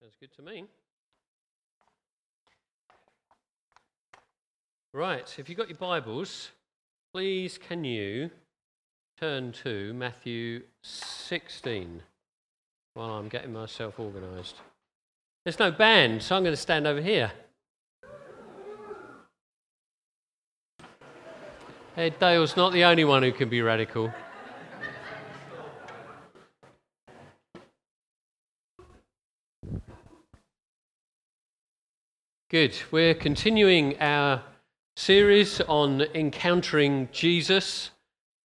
Sounds good to me. Right, if you've got your Bibles, please can you turn to Matthew 16 while I'm getting myself organised. There's no band, so I'm going to stand over here. Hey, Dale's not the only one who can be radical. Good. We're continuing our series on encountering Jesus,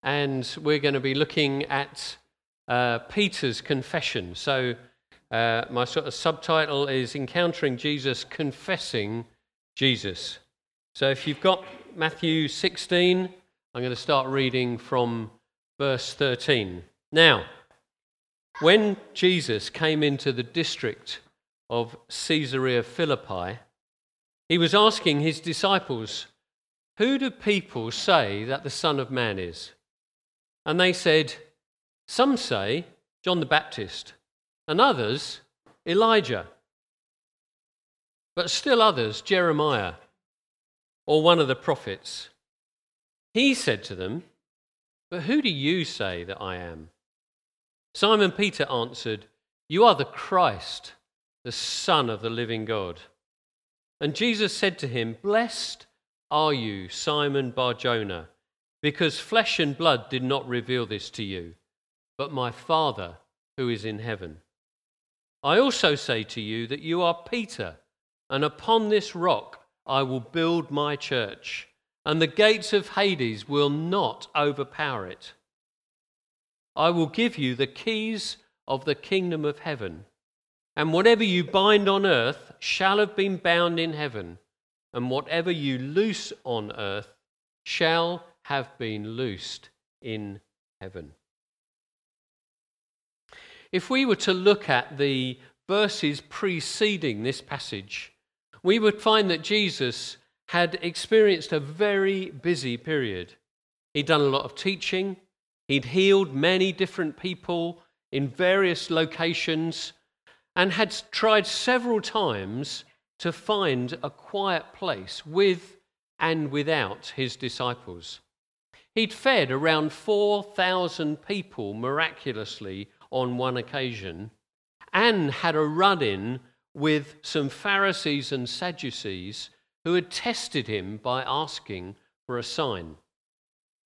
and we're going to be looking at uh, Peter's confession. So, uh, my sort of subtitle is Encountering Jesus, Confessing Jesus. So, if you've got Matthew 16, I'm going to start reading from verse 13. Now, when Jesus came into the district of Caesarea Philippi, he was asking his disciples, Who do people say that the Son of Man is? And they said, Some say John the Baptist, and others Elijah, but still others Jeremiah or one of the prophets. He said to them, But who do you say that I am? Simon Peter answered, You are the Christ, the Son of the living God. And Jesus said to him, Blessed are you, Simon Bar Jonah, because flesh and blood did not reveal this to you, but my Father who is in heaven. I also say to you that you are Peter, and upon this rock I will build my church, and the gates of Hades will not overpower it. I will give you the keys of the kingdom of heaven. And whatever you bind on earth shall have been bound in heaven, and whatever you loose on earth shall have been loosed in heaven. If we were to look at the verses preceding this passage, we would find that Jesus had experienced a very busy period. He'd done a lot of teaching, he'd healed many different people in various locations and had tried several times to find a quiet place with and without his disciples. He'd fed around 4,000 people miraculously on one occasion and had a run in with some Pharisees and Sadducees who had tested him by asking for a sign.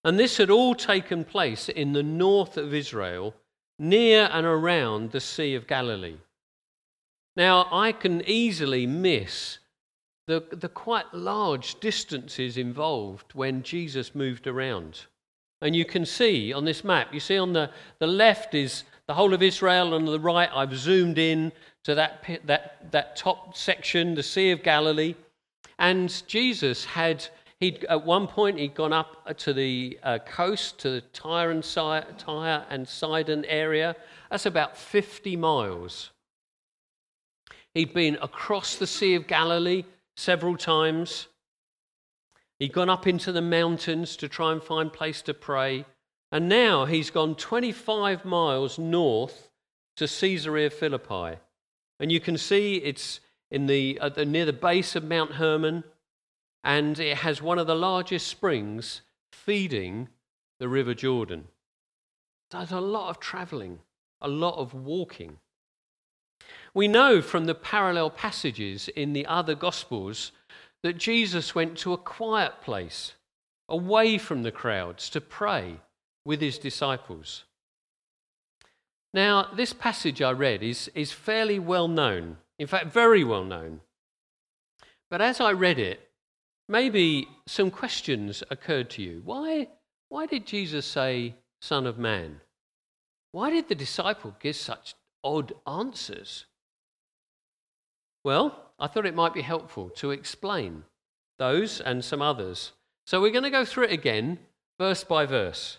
And this had all taken place in the north of Israel, near and around the Sea of Galilee. Now, I can easily miss the, the quite large distances involved when Jesus moved around. And you can see on this map, you see on the, the left is the whole of Israel, and on the right, I've zoomed in to that, that, that top section, the Sea of Galilee. And Jesus had, he'd, at one point, he'd gone up to the uh, coast, to the Tyre and, Tyre and Sidon area. That's about 50 miles He'd been across the Sea of Galilee several times. He'd gone up into the mountains to try and find place to pray. And now he's gone 25 miles north to Caesarea Philippi. And you can see it's in the, the, near the base of Mount Hermon, and it has one of the largest springs feeding the River Jordan. There's a lot of traveling, a lot of walking. We know from the parallel passages in the other Gospels that Jesus went to a quiet place, away from the crowds, to pray with his disciples. Now, this passage I read is, is fairly well known, in fact, very well known. But as I read it, maybe some questions occurred to you. Why, why did Jesus say, Son of Man? Why did the disciple give such odd answers? Well, I thought it might be helpful to explain those and some others. So we're going to go through it again, verse by verse.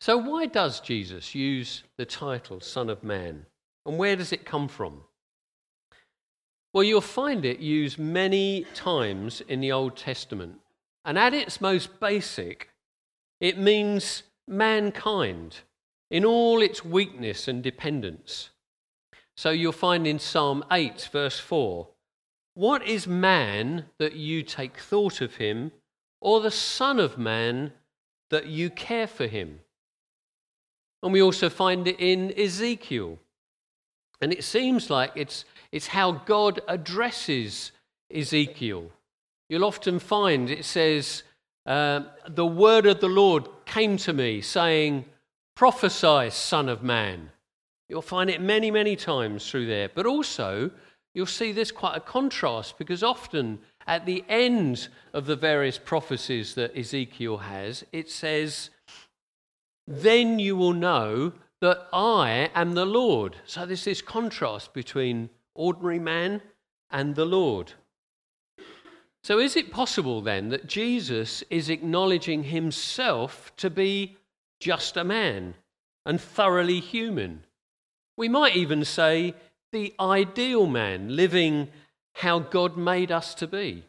So, why does Jesus use the title Son of Man? And where does it come from? Well, you'll find it used many times in the Old Testament. And at its most basic, it means mankind. In all its weakness and dependence. So you'll find in Psalm 8, verse 4 What is man that you take thought of him, or the Son of Man that you care for him? And we also find it in Ezekiel. And it seems like it's, it's how God addresses Ezekiel. You'll often find it says, uh, The word of the Lord came to me, saying, Prophesy, Son of Man. You'll find it many, many times through there. But also, you'll see this quite a contrast because often at the end of the various prophecies that Ezekiel has, it says, Then you will know that I am the Lord. So there's this contrast between ordinary man and the Lord. So, is it possible then that Jesus is acknowledging himself to be just a man and thoroughly human? We might even say the ideal man, living how God made us to be.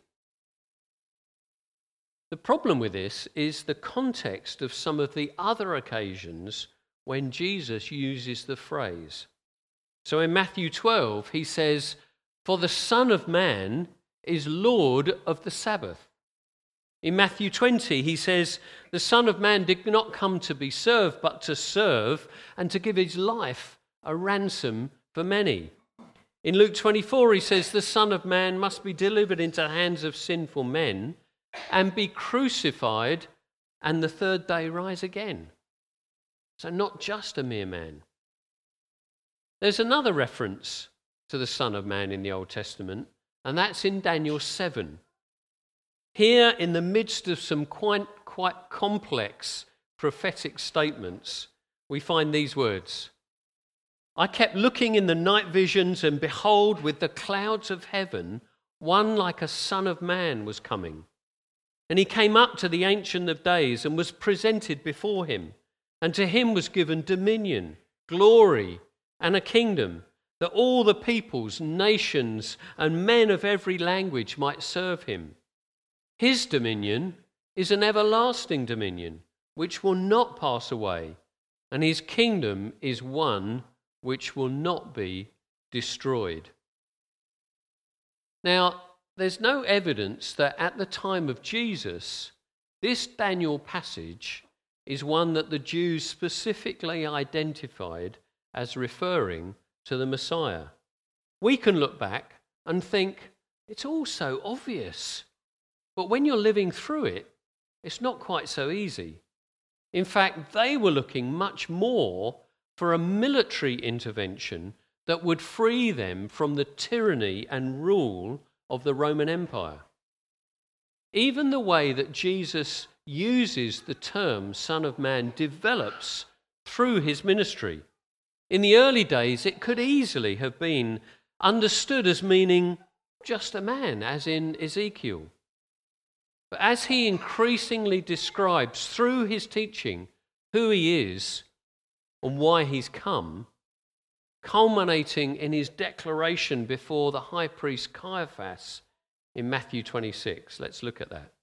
The problem with this is the context of some of the other occasions when Jesus uses the phrase. So in Matthew 12, he says, For the Son of Man is Lord of the Sabbath. In Matthew 20, he says, The Son of Man did not come to be served, but to serve and to give his life a ransom for many. In Luke 24, he says, The Son of Man must be delivered into the hands of sinful men and be crucified, and the third day rise again. So, not just a mere man. There's another reference to the Son of Man in the Old Testament, and that's in Daniel 7. Here, in the midst of some quite, quite complex prophetic statements, we find these words I kept looking in the night visions, and behold, with the clouds of heaven, one like a son of man was coming. And he came up to the Ancient of Days and was presented before him. And to him was given dominion, glory, and a kingdom, that all the peoples, nations, and men of every language might serve him. His dominion is an everlasting dominion, which will not pass away, and his kingdom is one which will not be destroyed. Now, there's no evidence that at the time of Jesus, this Daniel passage is one that the Jews specifically identified as referring to the Messiah. We can look back and think it's all so obvious. But when you're living through it, it's not quite so easy. In fact, they were looking much more for a military intervention that would free them from the tyranny and rule of the Roman Empire. Even the way that Jesus uses the term Son of Man develops through his ministry. In the early days, it could easily have been understood as meaning just a man, as in Ezekiel. But as he increasingly describes through his teaching who he is and why he's come, culminating in his declaration before the high priest Caiaphas in Matthew 26. Let's look at that.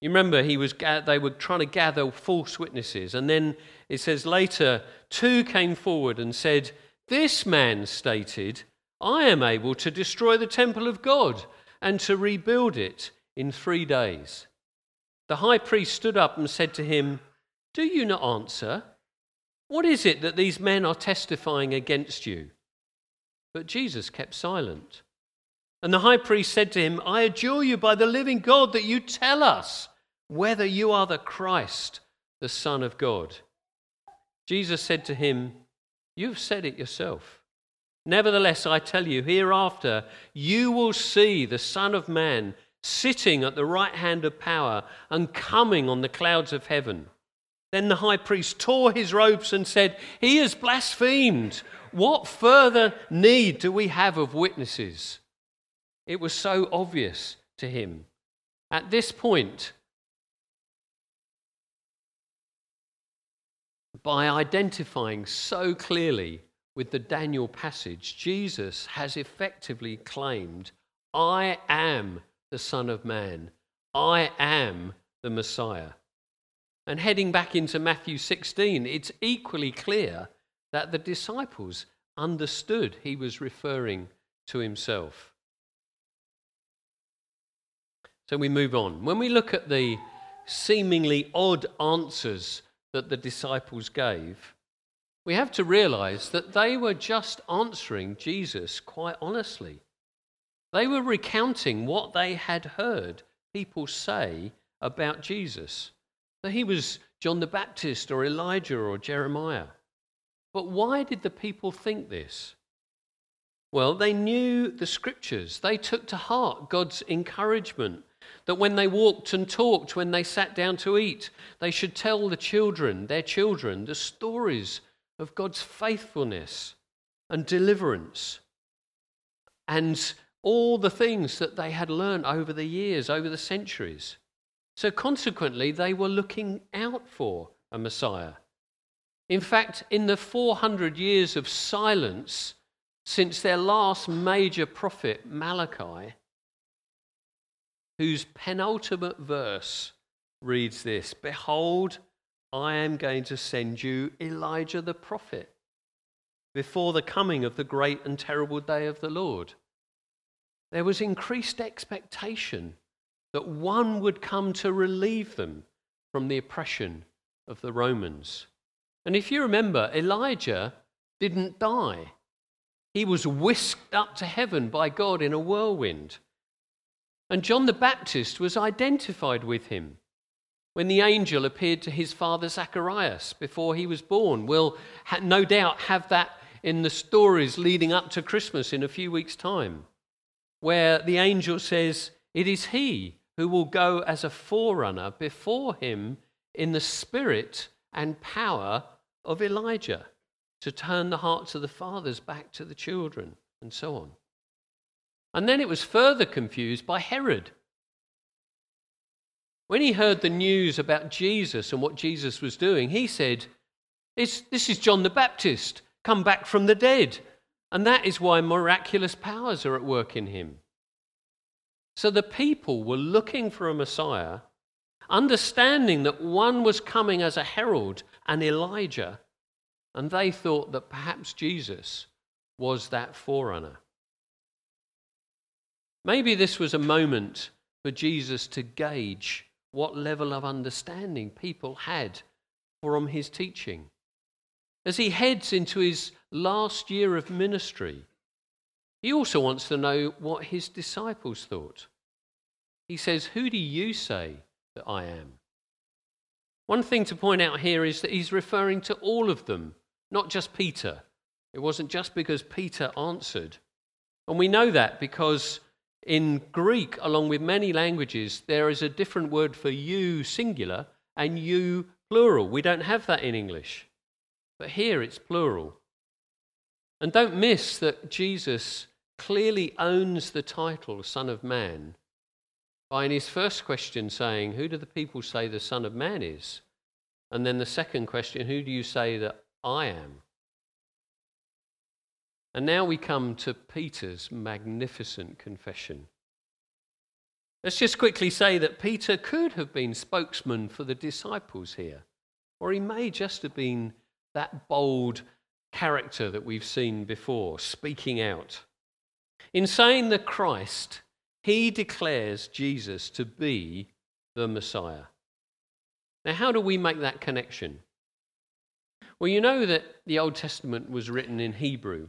You remember he was, they were trying to gather false witnesses. And then it says later, two came forward and said, This man stated, I am able to destroy the temple of God and to rebuild it in three days. The high priest stood up and said to him, Do you not answer? What is it that these men are testifying against you? But Jesus kept silent. And the high priest said to him, I adjure you by the living God that you tell us whether you are the Christ, the Son of God. Jesus said to him, You've said it yourself. Nevertheless, I tell you, hereafter you will see the Son of Man sitting at the right hand of power and coming on the clouds of heaven. Then the high priest tore his robes and said, He has blasphemed. What further need do we have of witnesses? It was so obvious to him. At this point, by identifying so clearly with the Daniel passage, Jesus has effectively claimed, I am the Son of Man, I am the Messiah. And heading back into Matthew 16, it's equally clear that the disciples understood he was referring to himself. So we move on. When we look at the seemingly odd answers that the disciples gave, we have to realize that they were just answering Jesus quite honestly. They were recounting what they had heard people say about Jesus that he was John the Baptist or Elijah or Jeremiah. But why did the people think this? Well, they knew the scriptures. They took to heart God's encouragement that when they walked and talked, when they sat down to eat, they should tell the children, their children, the stories of God's faithfulness and deliverance and all the things that they had learned over the years, over the centuries. So, consequently, they were looking out for a Messiah. In fact, in the 400 years of silence since their last major prophet, Malachi, whose penultimate verse reads this Behold, I am going to send you Elijah the prophet before the coming of the great and terrible day of the Lord. There was increased expectation that one would come to relieve them from the oppression of the Romans. And if you remember, Elijah didn't die. He was whisked up to heaven by God in a whirlwind. And John the Baptist was identified with him when the angel appeared to his father Zacharias before he was born. We'll no doubt have that in the stories leading up to Christmas in a few weeks' time, where the angel says, It is he who will go as a forerunner before him in the spirit and power of Elijah to turn the hearts of the fathers back to the children, and so on. And then it was further confused by Herod. When he heard the news about Jesus and what Jesus was doing, he said, This is John the Baptist, come back from the dead. And that is why miraculous powers are at work in him. So the people were looking for a Messiah, understanding that one was coming as a herald, an Elijah, and they thought that perhaps Jesus was that forerunner. Maybe this was a moment for Jesus to gauge what level of understanding people had from his teaching. As he heads into his last year of ministry, he also wants to know what his disciples thought. He says, Who do you say that I am? One thing to point out here is that he's referring to all of them, not just Peter. It wasn't just because Peter answered. And we know that because in Greek, along with many languages, there is a different word for you singular and you plural. We don't have that in English. But here it's plural. And don't miss that Jesus clearly owns the title Son of Man by in his first question saying, Who do the people say the Son of Man is? And then the second question, Who do you say that I am? And now we come to Peter's magnificent confession. Let's just quickly say that Peter could have been spokesman for the disciples here, or he may just have been that bold character that we've seen before, speaking out. In saying the Christ, he declares Jesus to be the Messiah. Now, how do we make that connection? Well, you know that the Old Testament was written in Hebrew.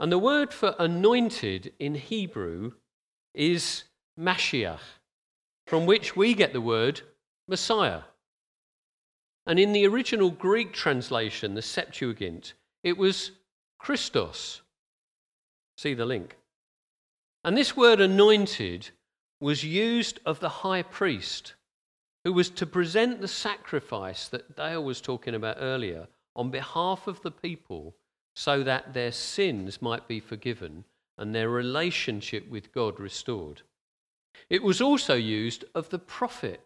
And the word for anointed in Hebrew is Mashiach, from which we get the word Messiah. And in the original Greek translation, the Septuagint, it was Christos. See the link. And this word anointed was used of the high priest who was to present the sacrifice that Dale was talking about earlier on behalf of the people so that their sins might be forgiven and their relationship with God restored. It was also used of the prophet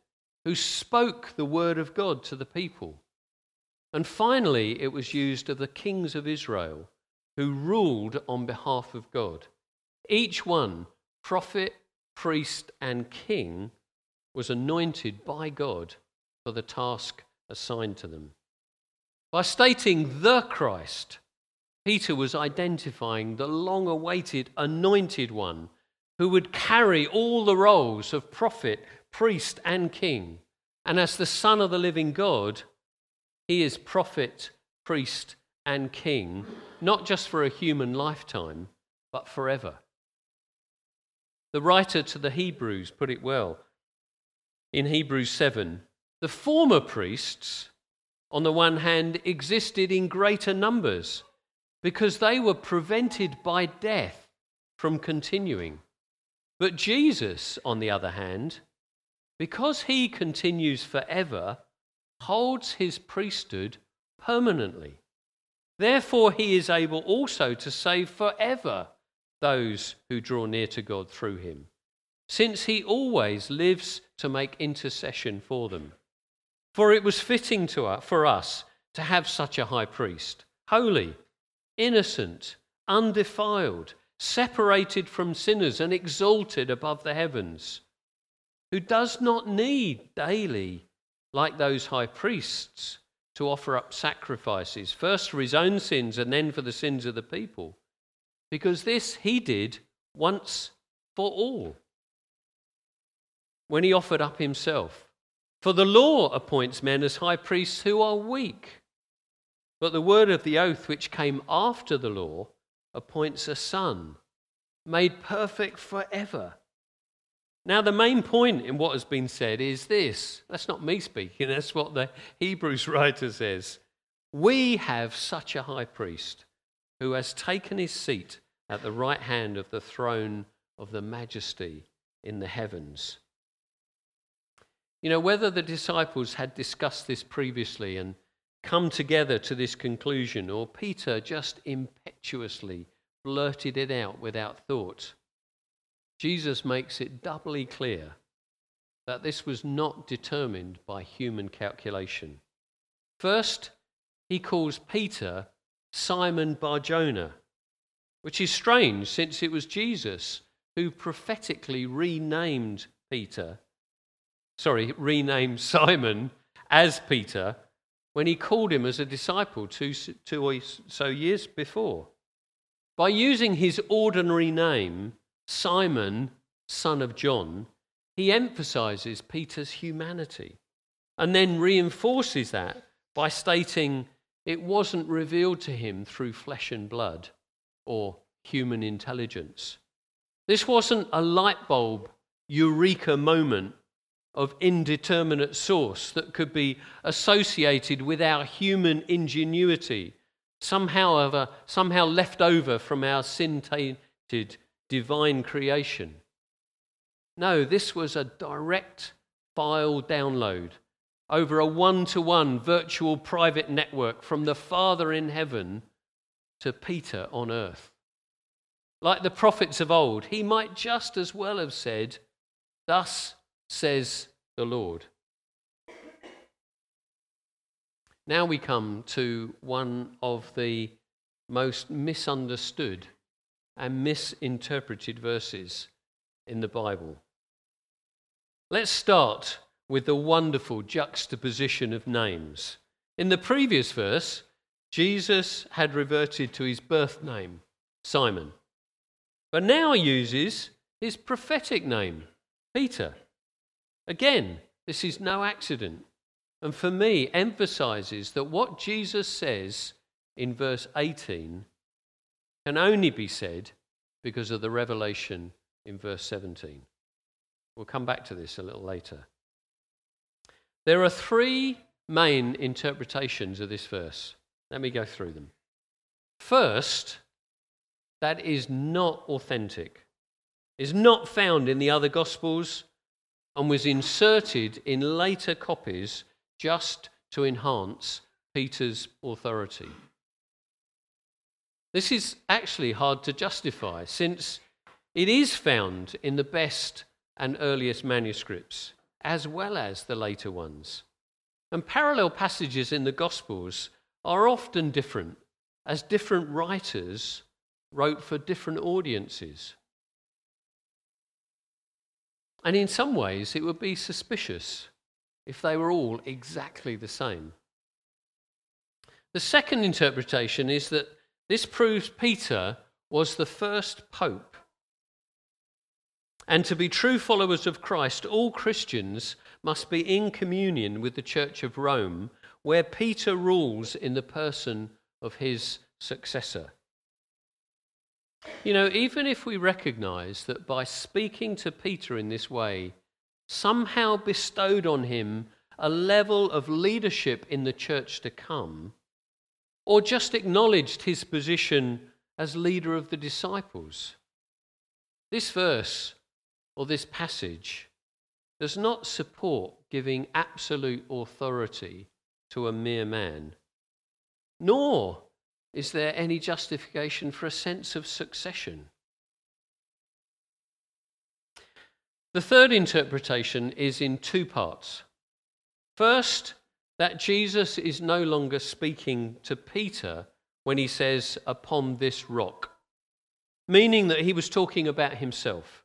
who spoke the word of God to the people. And finally, it was used of the kings of Israel who ruled on behalf of God. Each one, prophet, priest, and king, was anointed by God for the task assigned to them. By stating the Christ, Peter was identifying the long awaited anointed one who would carry all the roles of prophet, priest, and king. And as the Son of the living God, he is prophet, priest, and king, not just for a human lifetime, but forever. The writer to the Hebrews put it well in Hebrews 7 the former priests, on the one hand, existed in greater numbers because they were prevented by death from continuing. But Jesus, on the other hand, because he continues forever, holds his priesthood permanently. Therefore, he is able also to save forever those who draw near to God through him, since he always lives to make intercession for them. For it was fitting to us, for us to have such a high priest, holy, innocent, undefiled, separated from sinners, and exalted above the heavens, who does not need daily, like those high priests, to offer up sacrifices, first for his own sins and then for the sins of the people. Because this he did once for all when he offered up himself. For the law appoints men as high priests who are weak. But the word of the oath, which came after the law, appoints a son, made perfect forever. Now, the main point in what has been said is this that's not me speaking, that's what the Hebrews writer says. We have such a high priest who has taken his seat at the right hand of the throne of the majesty in the heavens. You know, whether the disciples had discussed this previously and come together to this conclusion, or Peter just impetuously blurted it out without thought, Jesus makes it doubly clear that this was not determined by human calculation. First, he calls Peter Simon Barjona, which is strange since it was Jesus who prophetically renamed Peter, sorry, renamed Simon as Peter when he called him as a disciple two, two or so years before. By using his ordinary name, Simon, son of John, he emphasizes Peter's humanity and then reinforces that by stating it wasn't revealed to him through flesh and blood or human intelligence. This wasn't a light bulb eureka moment of indeterminate source that could be associated with our human ingenuity, somehow, somehow left over from our sin tainted divine creation. No, this was a direct file download over a one to one virtual private network from the Father in heaven to Peter on earth. Like the prophets of old, he might just as well have said, Thus says the Lord. Now we come to one of the most misunderstood and misinterpreted verses in the Bible. Let's start with the wonderful juxtaposition of names. In the previous verse, Jesus had reverted to his birth name, Simon, but now uses his prophetic name, Peter. Again, this is no accident, and for me emphasizes that what Jesus says in verse 18 can only be said because of the revelation in verse 17. We'll come back to this a little later. There are three main interpretations of this verse. Let me go through them. First, that is not authentic, is not found in the other Gospels, and was inserted in later copies just to enhance Peter's authority. This is actually hard to justify since it is found in the best and earliest manuscripts, as well as the later ones. And parallel passages in the Gospels are often different, as different writers wrote for different audiences. And in some ways, it would be suspicious if they were all exactly the same. The second interpretation is that this proves Peter was the first pope. And to be true followers of Christ, all Christians must be in communion with the Church of Rome, where Peter rules in the person of his successor. You know, even if we recognize that by speaking to Peter in this way, somehow bestowed on him a level of leadership in the church to come, or just acknowledged his position as leader of the disciples. This verse or this passage does not support giving absolute authority to a mere man, nor is there any justification for a sense of succession. The third interpretation is in two parts. First, that Jesus is no longer speaking to Peter when he says, upon this rock, meaning that he was talking about himself.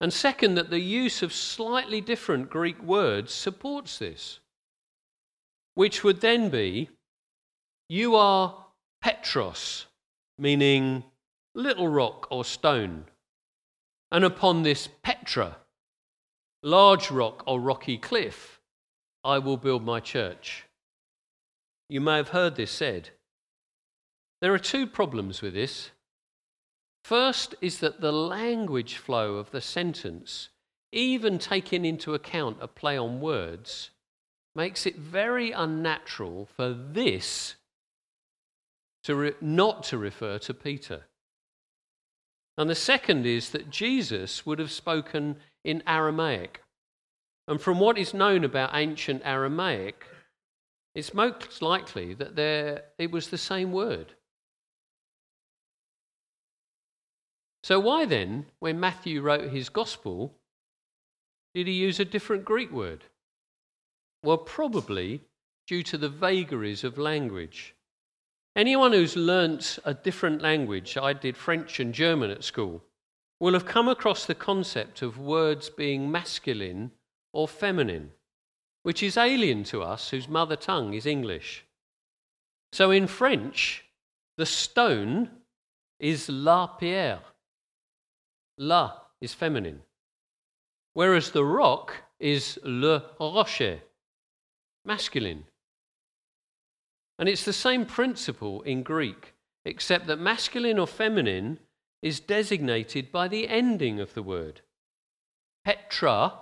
And second, that the use of slightly different Greek words supports this, which would then be, You are Petros, meaning little rock or stone, and upon this Petra, large rock or rocky cliff, I will build my church. You may have heard this said. There are two problems with this. First is that the language flow of the sentence, even taking into account a play on words, makes it very unnatural for this to re- not to refer to Peter. And the second is that Jesus would have spoken in Aramaic. And from what is known about ancient Aramaic, it's most likely that there, it was the same word. So, why then, when Matthew wrote his gospel, did he use a different Greek word? Well, probably due to the vagaries of language. Anyone who's learnt a different language, I did French and German at school, will have come across the concept of words being masculine or feminine, which is alien to us whose mother tongue is English. So in French, the stone is la pierre. La is feminine. Whereas the rock is le rocher, masculine. And it's the same principle in Greek, except that masculine or feminine is designated by the ending of the word. Petra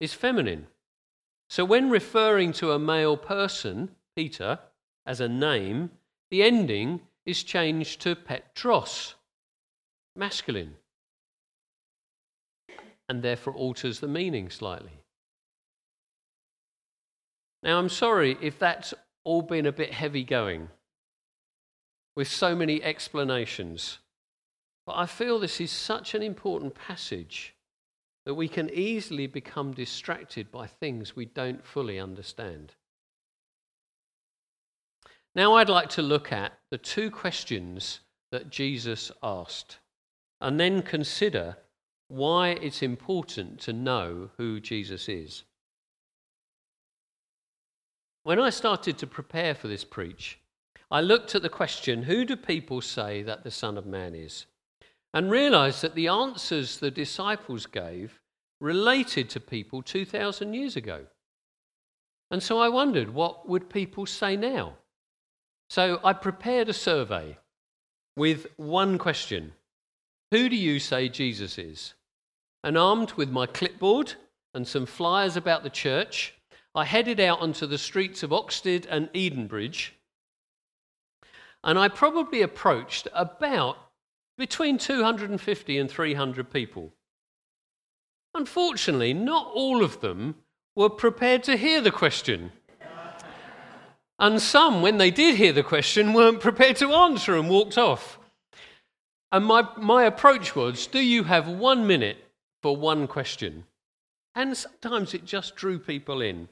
is feminine. So when referring to a male person, Peter, as a name, the ending is changed to Petros, masculine, and therefore alters the meaning slightly. Now, I'm sorry if that's all been a bit heavy going with so many explanations. But I feel this is such an important passage that we can easily become distracted by things we don't fully understand. Now, I'd like to look at the two questions that Jesus asked and then consider why it's important to know who Jesus is. When I started to prepare for this preach, I looked at the question who do people say that the Son of Man is? And realized that the answers the disciples gave related to people 2,000 years ago. And so I wondered, what would people say now? So I prepared a survey with one question Who do you say Jesus is? And armed with my clipboard and some flyers about the church, I headed out onto the streets of Oxted and Edenbridge. And I probably approached about between 250 and 300 people. Unfortunately, not all of them were prepared to hear the question. And some, when they did hear the question, weren't prepared to answer and walked off. And my, my approach was do you have one minute for one question? And sometimes it just drew people in.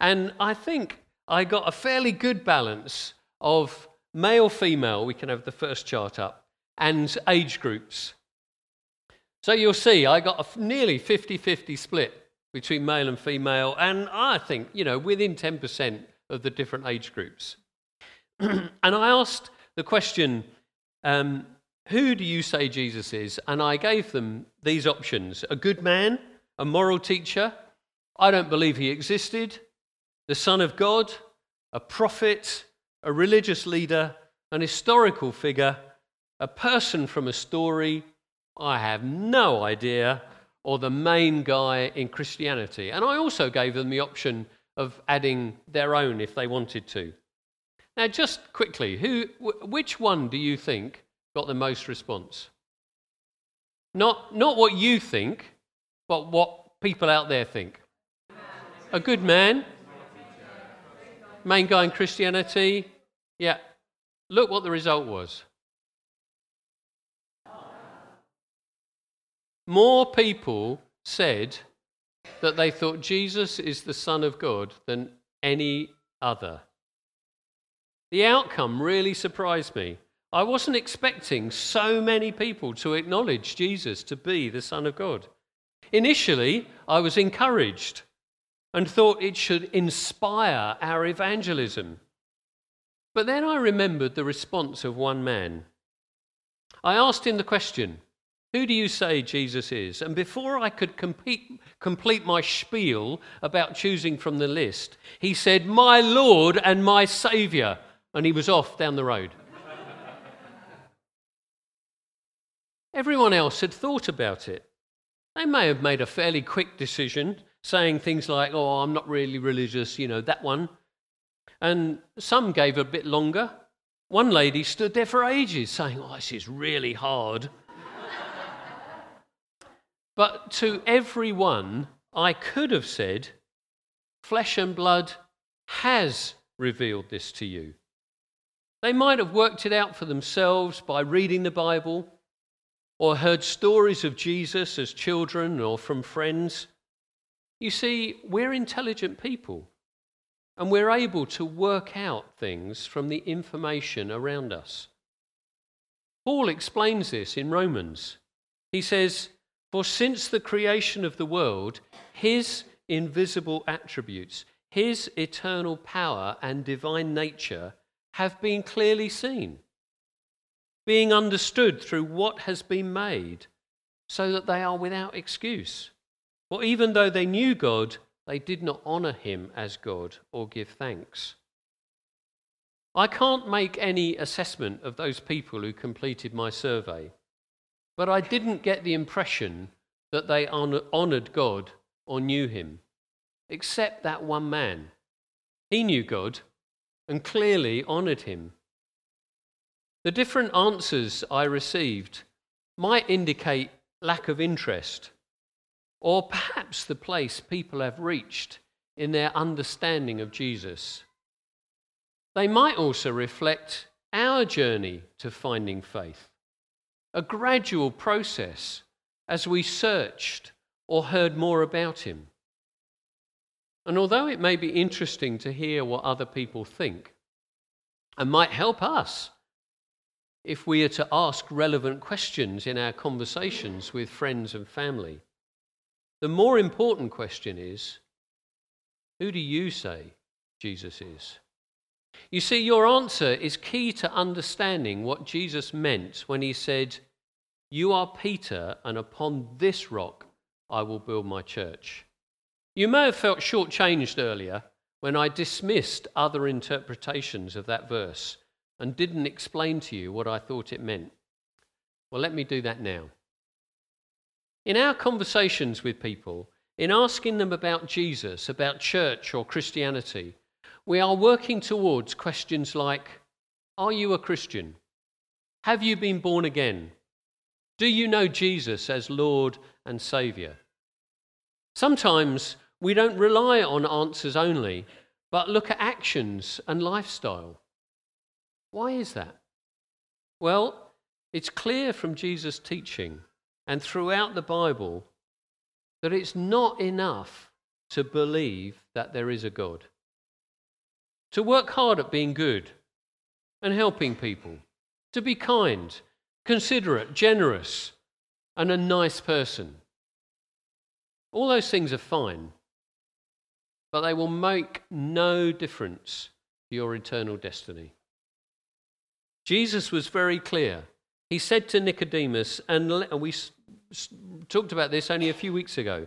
And I think I got a fairly good balance of male female. We can have the first chart up and age groups. So you'll see, I got a nearly 50 50 split between male and female, and I think, you know, within 10% of the different age groups. and I asked the question, um, Who do you say Jesus is? And I gave them these options a good man, a moral teacher, I don't believe he existed, the Son of God, a prophet, a religious leader, an historical figure, a person from a story, I have no idea, or the main guy in Christianity. And I also gave them the option of adding their own if they wanted to. Now, just quickly, who, which one do you think got the most response? Not, not what you think, but what people out there think. A good man, main guy in Christianity. Yeah. Look what the result was. More people said that they thought Jesus is the Son of God than any other. The outcome really surprised me. I wasn't expecting so many people to acknowledge Jesus to be the Son of God. Initially, I was encouraged and thought it should inspire our evangelism. But then I remembered the response of one man. I asked him the question, Who do you say Jesus is? And before I could complete, complete my spiel about choosing from the list, he said, My Lord and my Saviour. And he was off down the road. Everyone else had thought about it. They may have made a fairly quick decision, saying things like, Oh, I'm not really religious, you know, that one. And some gave a bit longer. One lady stood there for ages saying, Oh, this is really hard. But to everyone, I could have said, Flesh and blood has revealed this to you. They might have worked it out for themselves by reading the Bible or heard stories of Jesus as children or from friends. You see, we're intelligent people. And we're able to work out things from the information around us. Paul explains this in Romans. He says, For since the creation of the world, his invisible attributes, his eternal power and divine nature have been clearly seen, being understood through what has been made, so that they are without excuse. For even though they knew God, they did not honor him as God or give thanks. I can't make any assessment of those people who completed my survey, but I didn't get the impression that they honored God or knew him, except that one man. He knew God and clearly honored him. The different answers I received might indicate lack of interest or perhaps the place people have reached in their understanding of Jesus. They might also reflect our journey to finding faith, a gradual process as we searched or heard more about him. And although it may be interesting to hear what other people think, and might help us if we are to ask relevant questions in our conversations with friends and family, the more important question is who do you say Jesus is? You see, your answer is key to understanding what Jesus meant when he said, You are Peter, and upon this rock I will build my church. You may have felt shortchanged earlier when I dismissed other interpretations of that verse and didn't explain to you what I thought it meant. Well, let me do that now. In our conversations with people, in asking them about Jesus, about church or Christianity, we are working towards questions like Are you a Christian? Have you been born again? Do you know Jesus as Lord and Saviour? Sometimes we don't rely on answers only, but look at actions and lifestyle. Why is that? Well, it's clear from Jesus' teaching and throughout the Bible that it's not enough to believe that there is a God. To work hard at being good and helping people, to be kind, considerate, generous, and a nice person. All those things are fine, but they will make no difference to your eternal destiny. Jesus was very clear. He said to Nicodemus, and we talked about this only a few weeks ago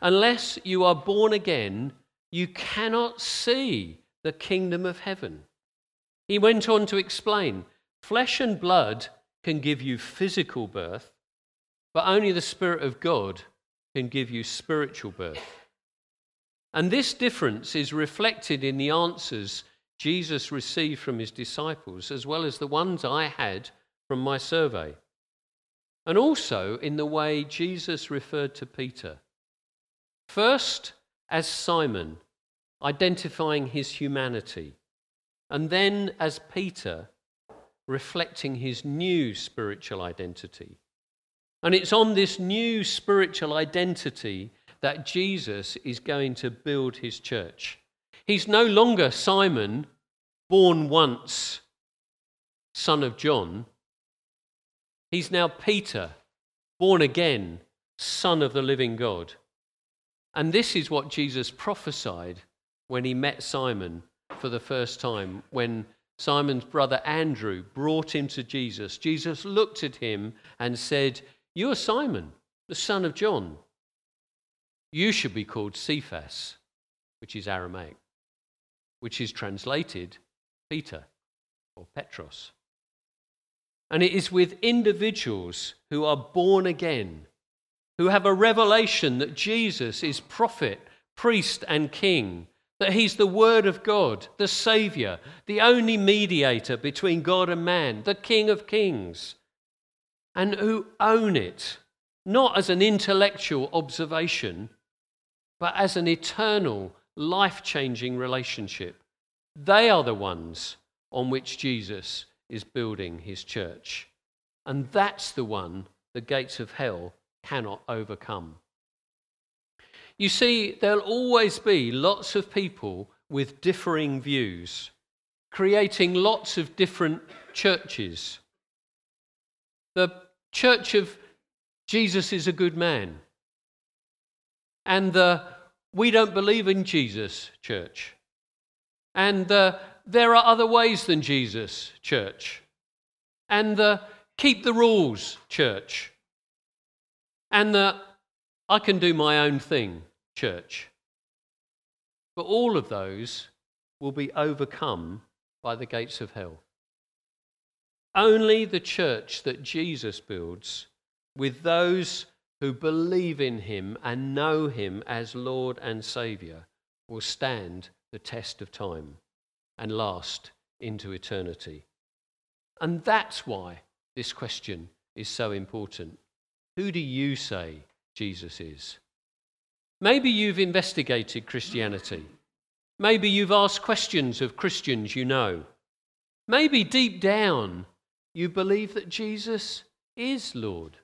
unless you are born again, you cannot see the kingdom of heaven. He went on to explain flesh and blood can give you physical birth, but only the Spirit of God can give you spiritual birth. And this difference is reflected in the answers Jesus received from his disciples, as well as the ones I had from my survey. And also in the way Jesus referred to Peter. First, as Simon, identifying his humanity, and then as Peter, reflecting his new spiritual identity. And it's on this new spiritual identity that Jesus is going to build his church. He's no longer Simon, born once, son of John. He's now Peter, born again, son of the living God. And this is what Jesus prophesied when he met Simon for the first time, when Simon's brother Andrew brought him to Jesus. Jesus looked at him and said, You are Simon, the son of John. You should be called Cephas, which is Aramaic, which is translated Peter or Petros. And it is with individuals who are born again, who have a revelation that Jesus is prophet, priest, and king, that he's the Word of God, the Saviour, the only mediator between God and man, the King of kings, and who own it, not as an intellectual observation, but as an eternal, life changing relationship. They are the ones on which Jesus is building his church. And that's the one the gates of hell cannot overcome. You see, there'll always be lots of people with differing views, creating lots of different churches. The church of Jesus is a good man, and the we don't believe in Jesus church, and the there are other ways than Jesus church, and the keep the rules church, and the I can do my own thing, church. But all of those will be overcome by the gates of hell. Only the church that Jesus builds with those who believe in him and know him as Lord and Saviour will stand the test of time and last into eternity. And that's why this question is so important. Who do you say Jesus is. Maybe you've investigated Christianity. Maybe you've asked questions of Christians you know. Maybe deep down you believe that Jesus is Lord.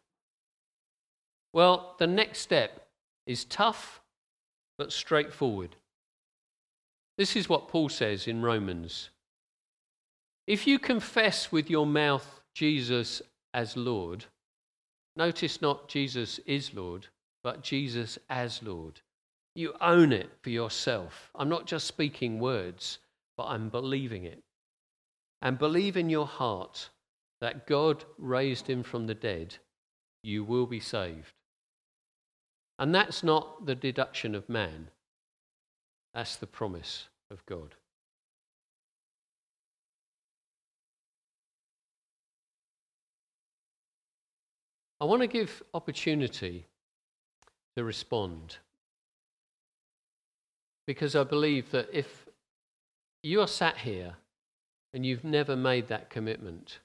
Well, the next step is tough but straightforward. This is what Paul says in Romans. If you confess with your mouth Jesus as Lord, Notice not Jesus is Lord, but Jesus as Lord. You own it for yourself. I'm not just speaking words, but I'm believing it. And believe in your heart that God raised him from the dead, you will be saved. And that's not the deduction of man, that's the promise of God. I want to give opportunity to respond because I believe that if you are sat here and you've never made that commitment,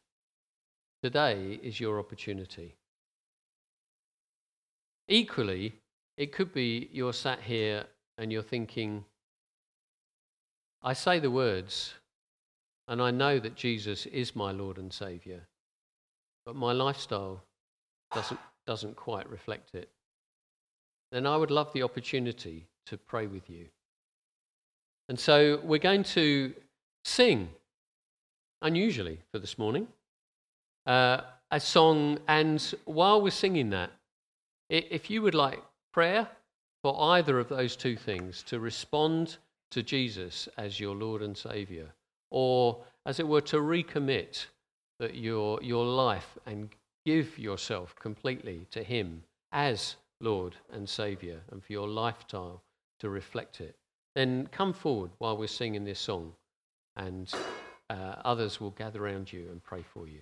today is your opportunity. Equally, it could be you're sat here and you're thinking, I say the words, and I know that Jesus is my Lord and Saviour, but my lifestyle doesn't, doesn't quite reflect it, then I would love the opportunity to pray with you. And so we're going to sing, unusually for this morning, uh, a song. And while we're singing that, if you would like prayer for either of those two things to respond to Jesus as your Lord and Saviour, or as it were, to recommit that your, your life and give yourself completely to Him as Lord and Saviour, and for your lifestyle to reflect it, then come forward while we're singing this song, and uh, others will gather around you and pray for you.